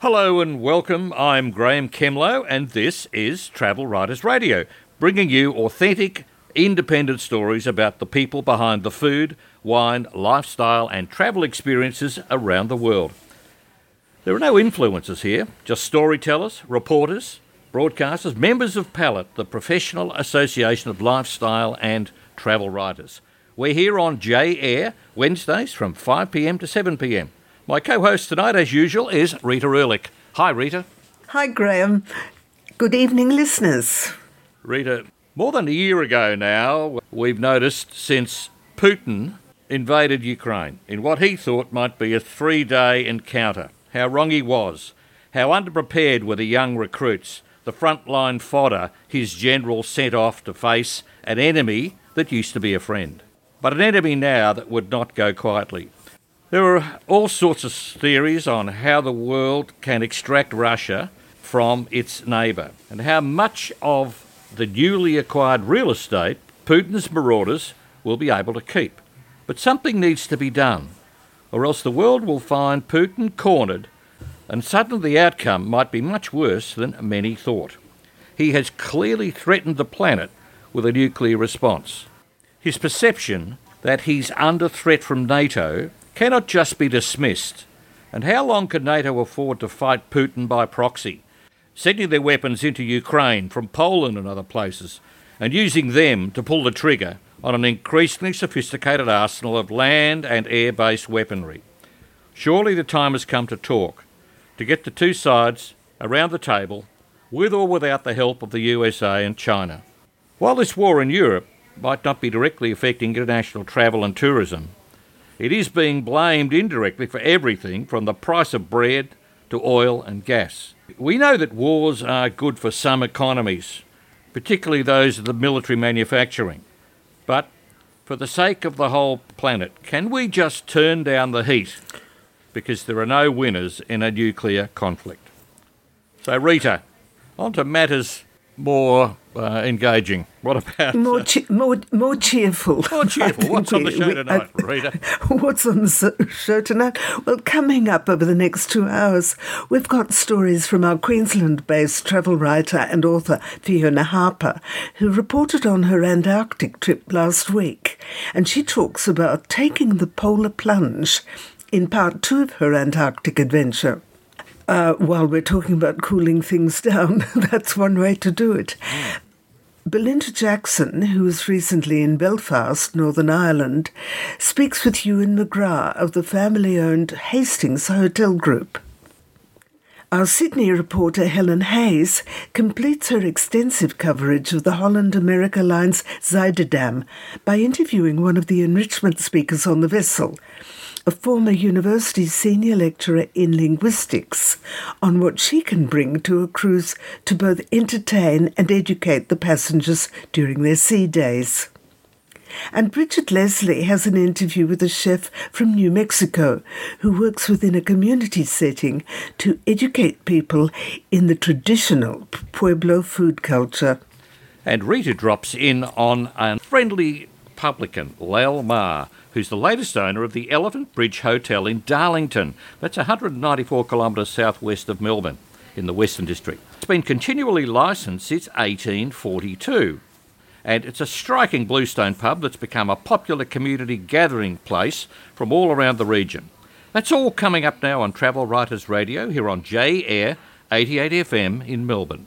Hello and welcome. I'm Graeme Kemlo, and this is Travel Writers Radio, bringing you authentic, independent stories about the people behind the food, wine, lifestyle, and travel experiences around the world. There are no influencers here, just storytellers, reporters, broadcasters, members of PALAT, the professional association of lifestyle and travel writers. We're here on J Air Wednesdays from 5pm to 7pm. My co host tonight, as usual, is Rita Erlich. Hi, Rita. Hi, Graeme. Good evening, listeners. Rita, more than a year ago now, we've noticed since Putin invaded Ukraine in what he thought might be a three day encounter, how wrong he was, how underprepared were the young recruits, the frontline fodder his general sent off to face an enemy that used to be a friend, but an enemy now that would not go quietly. There are all sorts of theories on how the world can extract Russia from its neighbour and how much of the newly acquired real estate Putin's marauders will be able to keep. But something needs to be done, or else the world will find Putin cornered, and suddenly the outcome might be much worse than many thought. He has clearly threatened the planet with a nuclear response. His perception that he's under threat from NATO cannot just be dismissed. And how long can NATO afford to fight Putin by proxy, sending their weapons into Ukraine from Poland and other places, and using them to pull the trigger on an increasingly sophisticated arsenal of land and air based weaponry? Surely the time has come to talk, to get the two sides around the table, with or without the help of the USA and China. While this war in Europe might not be directly affecting international travel and tourism, it is being blamed indirectly for everything from the price of bread to oil and gas. We know that wars are good for some economies, particularly those of the military manufacturing. But for the sake of the whole planet, can we just turn down the heat? Because there are no winners in a nuclear conflict. So, Rita, on to matters more uh, engaging. What about more, che- more, more cheerful? More cheerful. What's on the show tonight, I, Rita? What's on the show tonight? Well, coming up over the next two hours, we've got stories from our Queensland-based travel writer and author Fiona Harper, who reported on her Antarctic trip last week, and she talks about taking the polar plunge in part two of her Antarctic adventure. Uh, while we're talking about cooling things down, that's one way to do it. Mm. Belinda Jackson, who was recently in Belfast, Northern Ireland, speaks with Ewan McGrath of the family owned Hastings Hotel Group. Our Sydney reporter Helen Hayes completes her extensive coverage of the Holland America Line's Zuiderdam by interviewing one of the enrichment speakers on the vessel, a former university senior lecturer in linguistics, on what she can bring to a cruise to both entertain and educate the passengers during their sea days. And Bridget Leslie has an interview with a chef from New Mexico who works within a community setting to educate people in the traditional Pueblo food culture. And Rita drops in on a friendly publican, Lal Ma, who's the latest owner of the Elephant Bridge Hotel in Darlington. That's 194 kilometres southwest of Melbourne in the Western District. It's been continually licensed since 1842. And it's a striking bluestone pub that's become a popular community gathering place from all around the region. That's all coming up now on Travel Writers Radio here on J Air 88 FM in Melbourne.